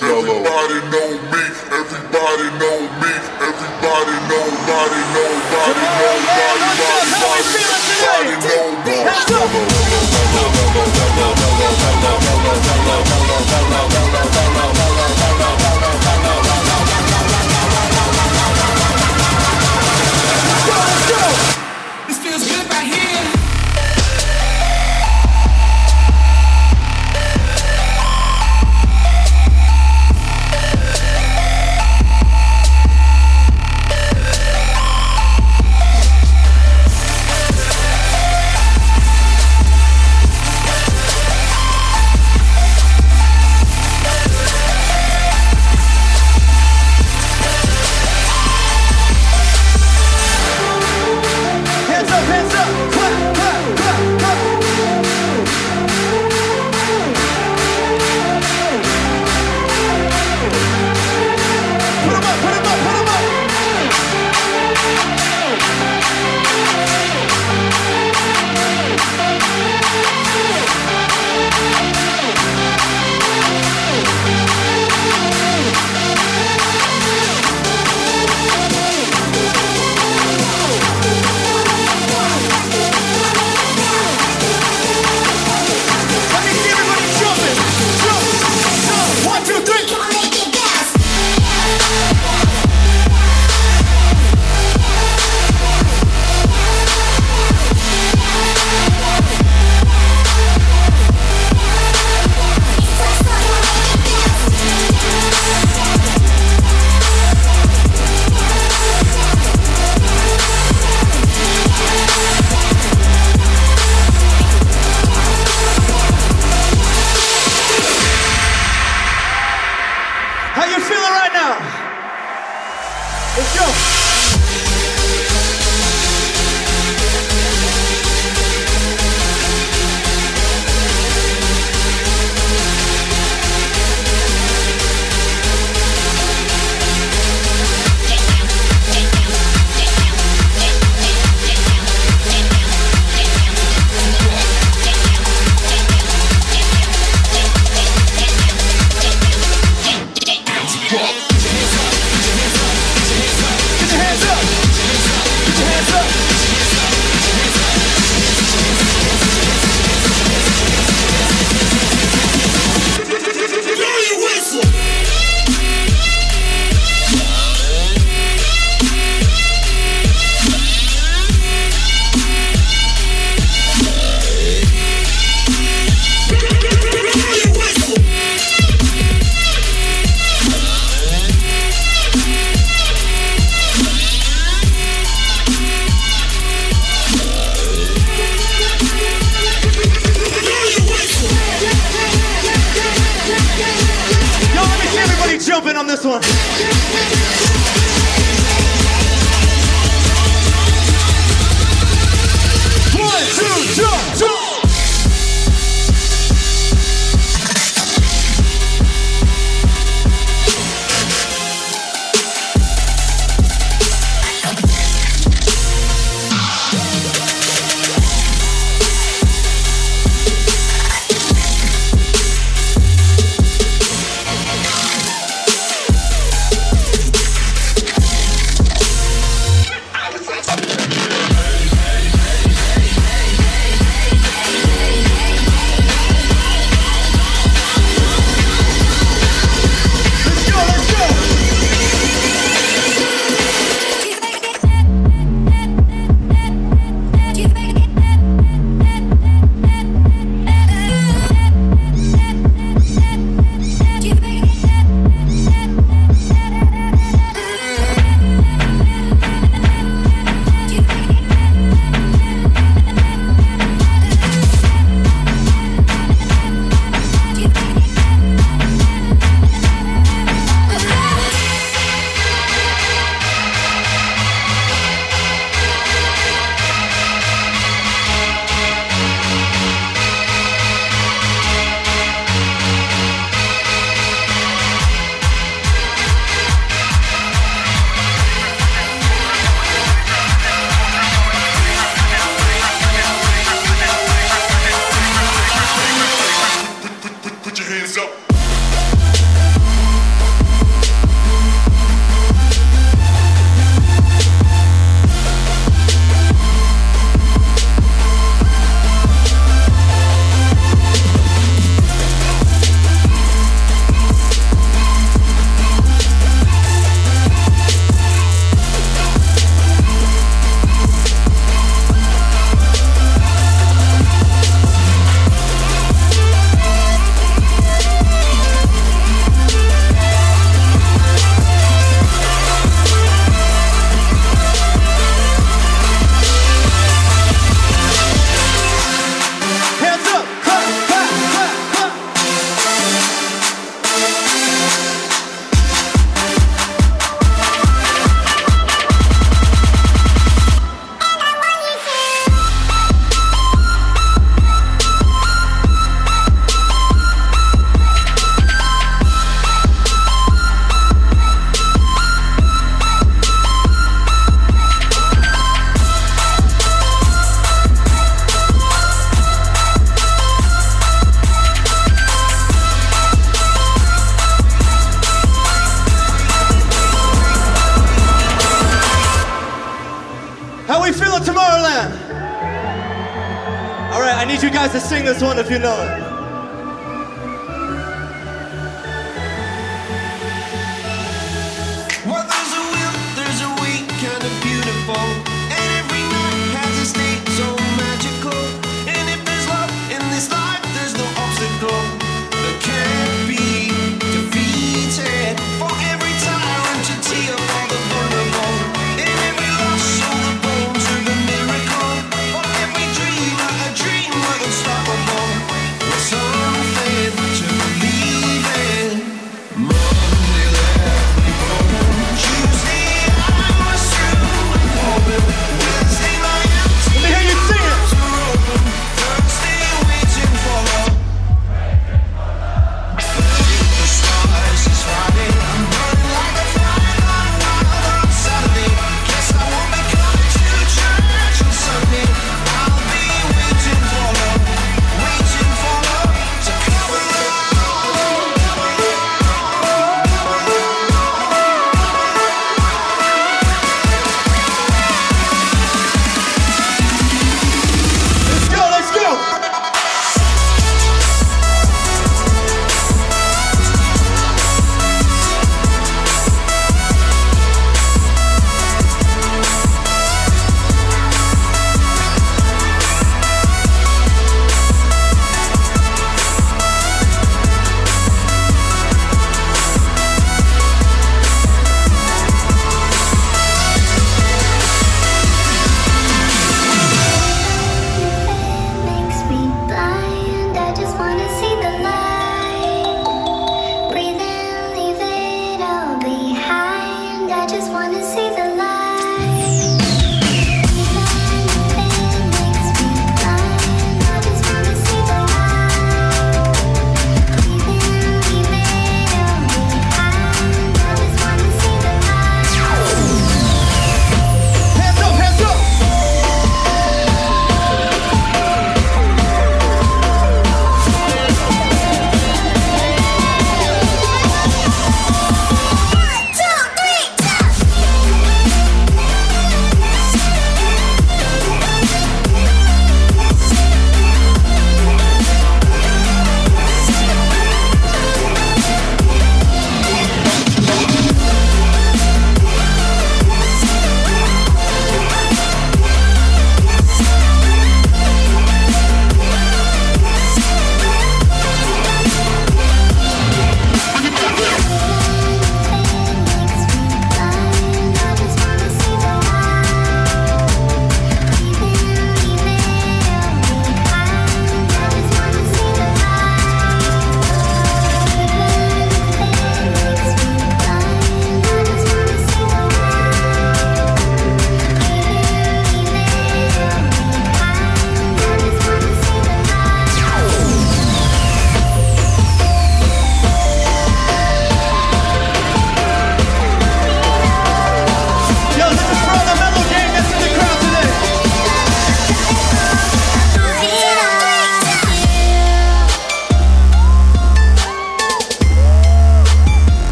Marshmello. Everybody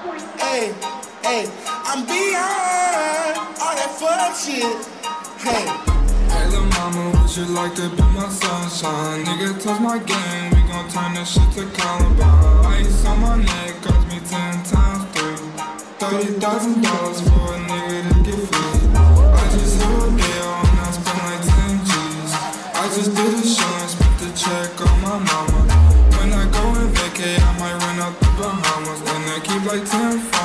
Hey, hey, I'm beyond all that fuck shit. Hey. Hey, little mama, would you like to be my sunshine? Nigga, touch my game, we gon' turn this shit to Columbine. Ice on my neck, cost me ten times three. Thirty thousand dollars for a nigga to get free. I just hit a deal and I spent like ten G's. I just did like 10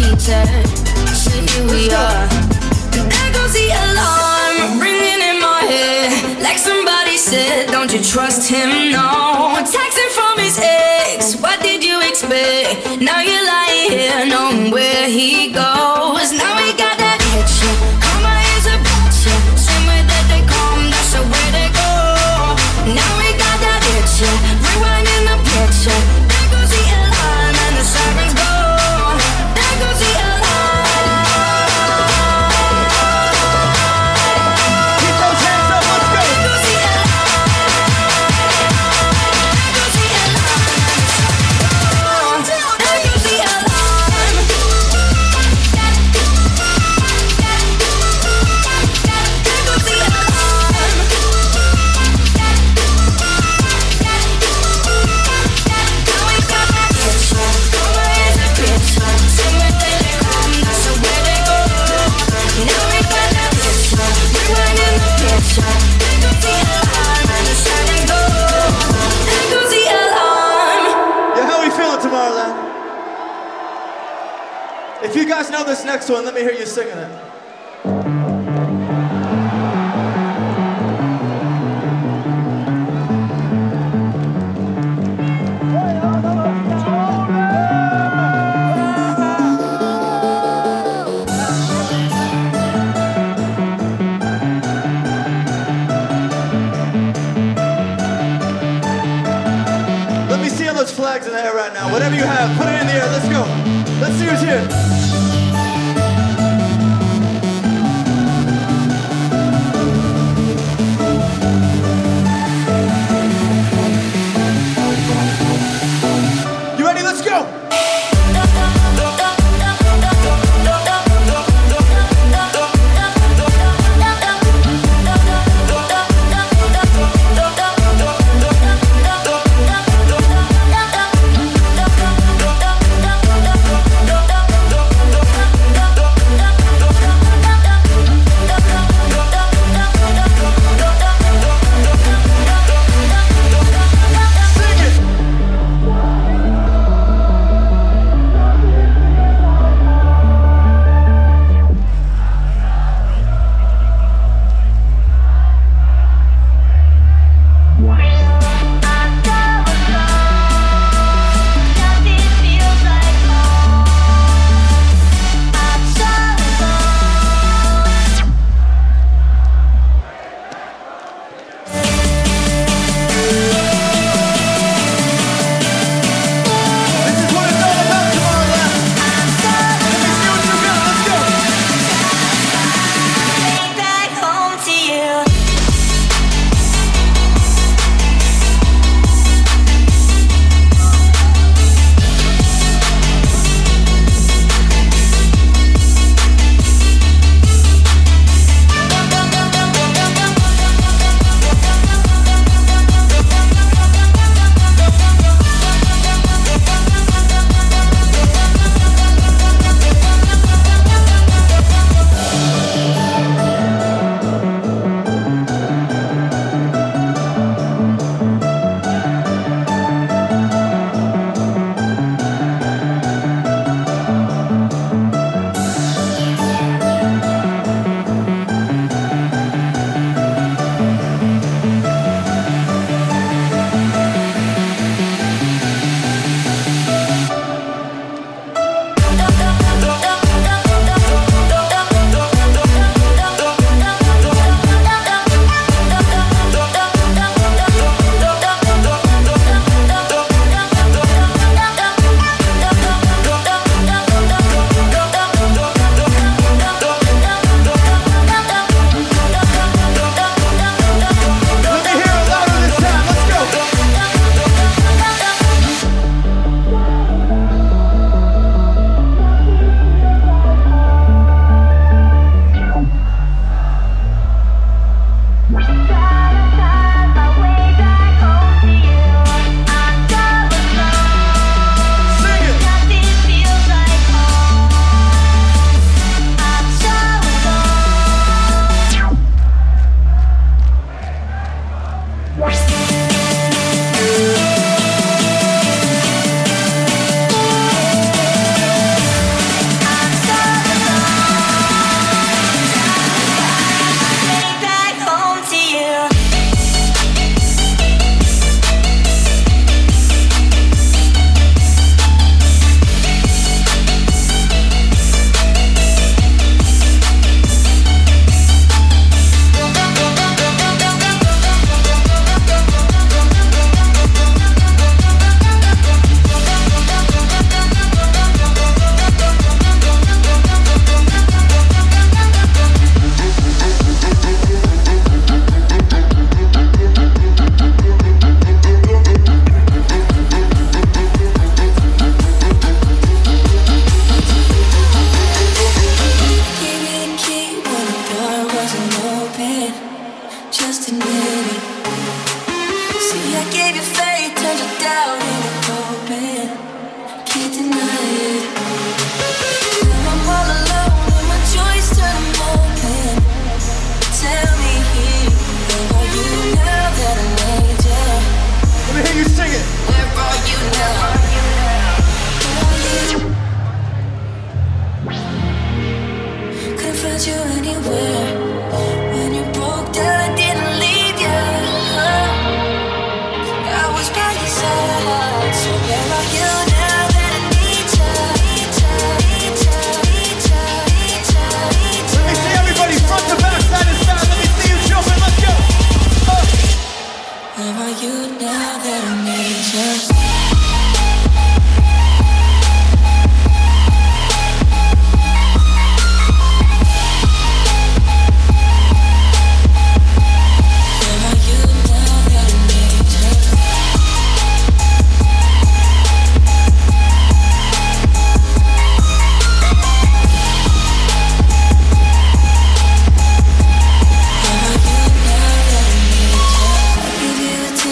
teacher. So here we are. There goes the alarm ringing in my head. Like somebody said, don't you trust him? No. Texting from his ex. What did you expect? Now you're lying here, knowing where he goes. Let me hear you singing it. Let me see all those flags in the air right now. Whatever you have, put it in the air. Let's go. Let's see who's here.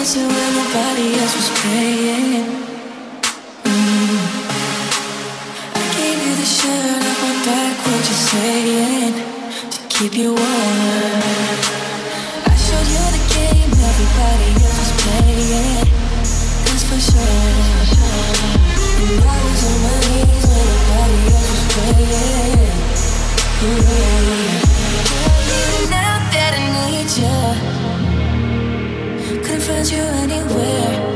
dancing when nobody else was playing. Mm. I gave you the shirt off my back, what you saying? To keep you warm. I showed you the game everybody else was playing. That's for sure. And I was on my knees when nobody else was playing. Mm. Girl, you that I need you trust you anywhere.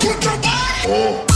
put your body. Oh.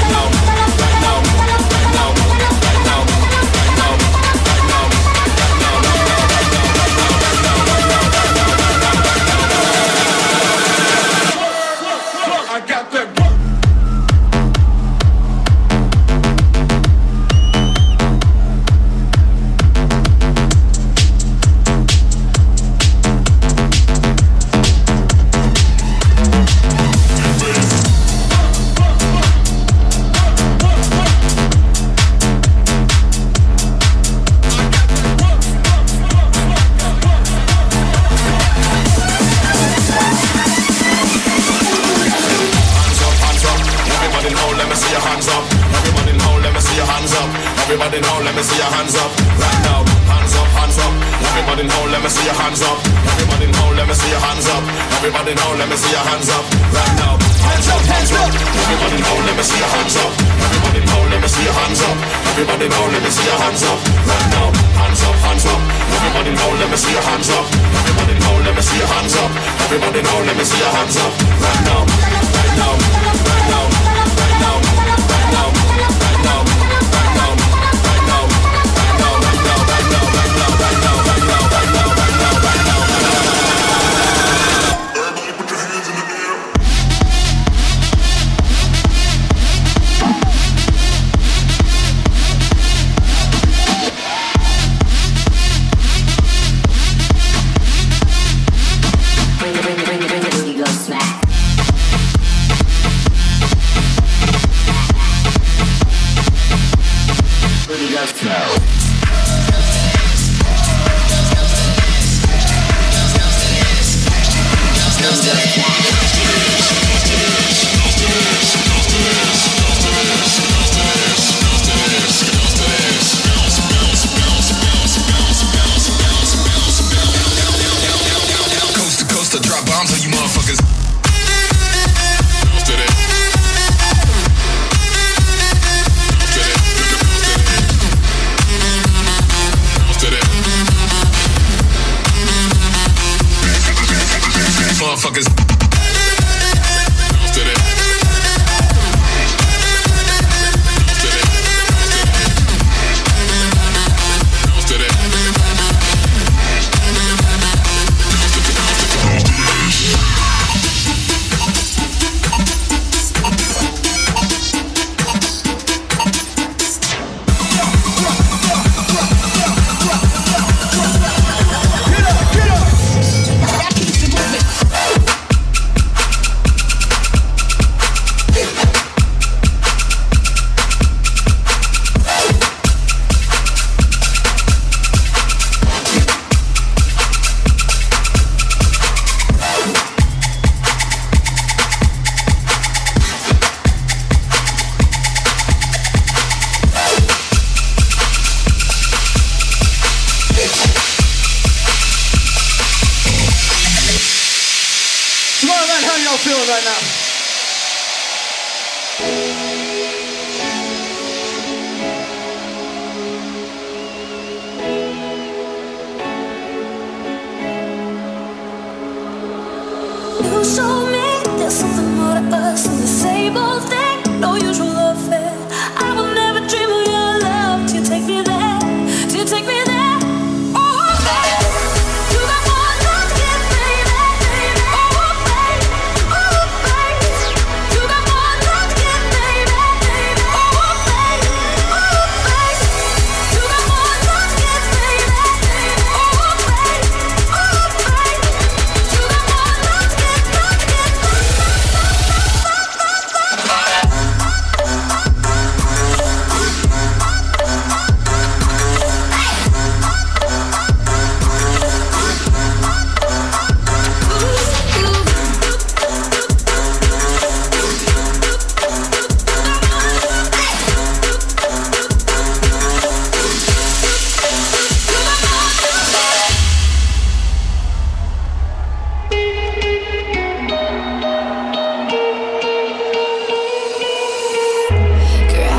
me see your hands up. Everybody know. let me see your hands up. Everybody know. let me see your hands up. Right now.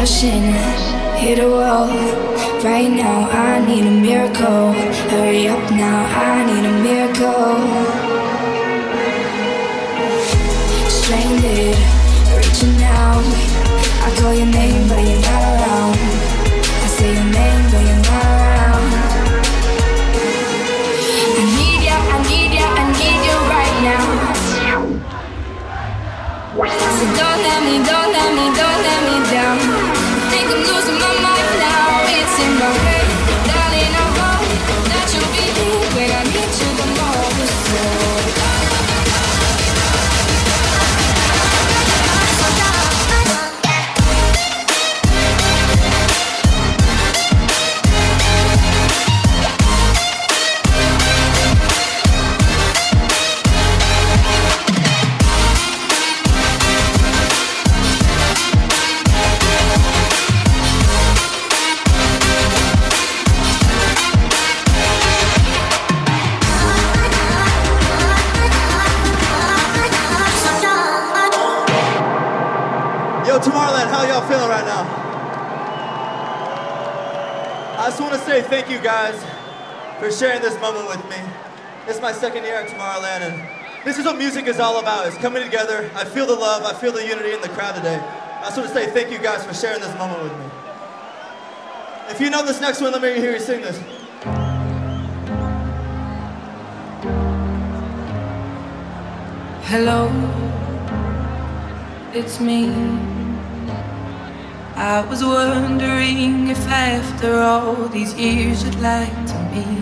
crashing hit a wall. Right now, I need a miracle. Hurry up now, I need a miracle. Stranded, reaching out. I call your name, but you're not around. I'm losing my mind. For sharing this moment with me. Is my second year at Tomorrowland, and this is what music is all about. It's coming together. I feel the love. I feel the unity in the crowd today. I just want to say thank you guys for sharing this moment with me. If you know this next one, let me hear you sing this. Hello, it's me. I was wondering if after all these years you'd like to me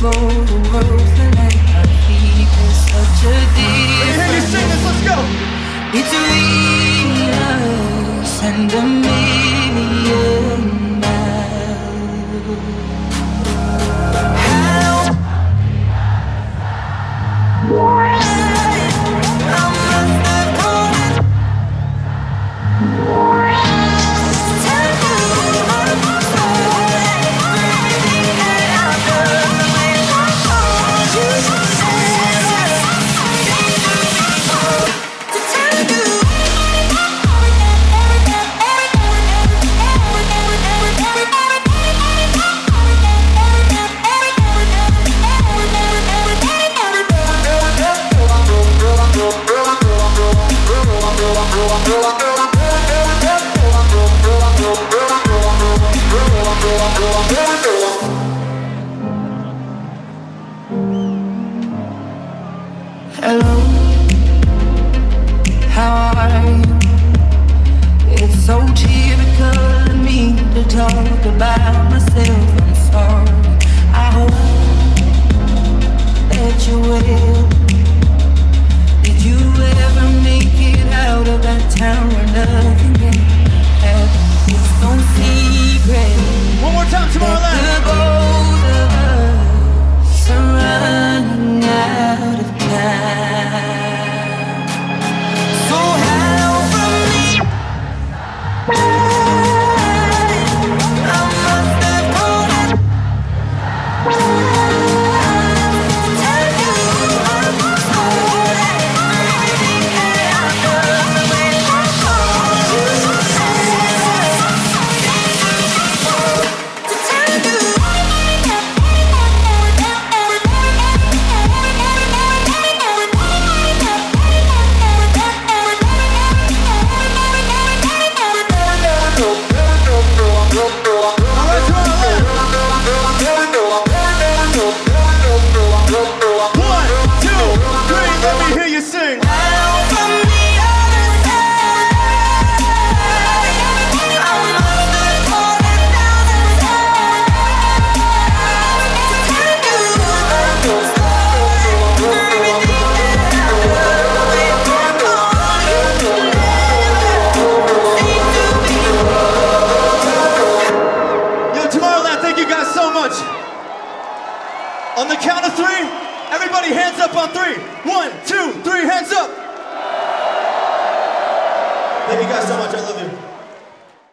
felt before the world felt like our feet. There's such a difference between about myself.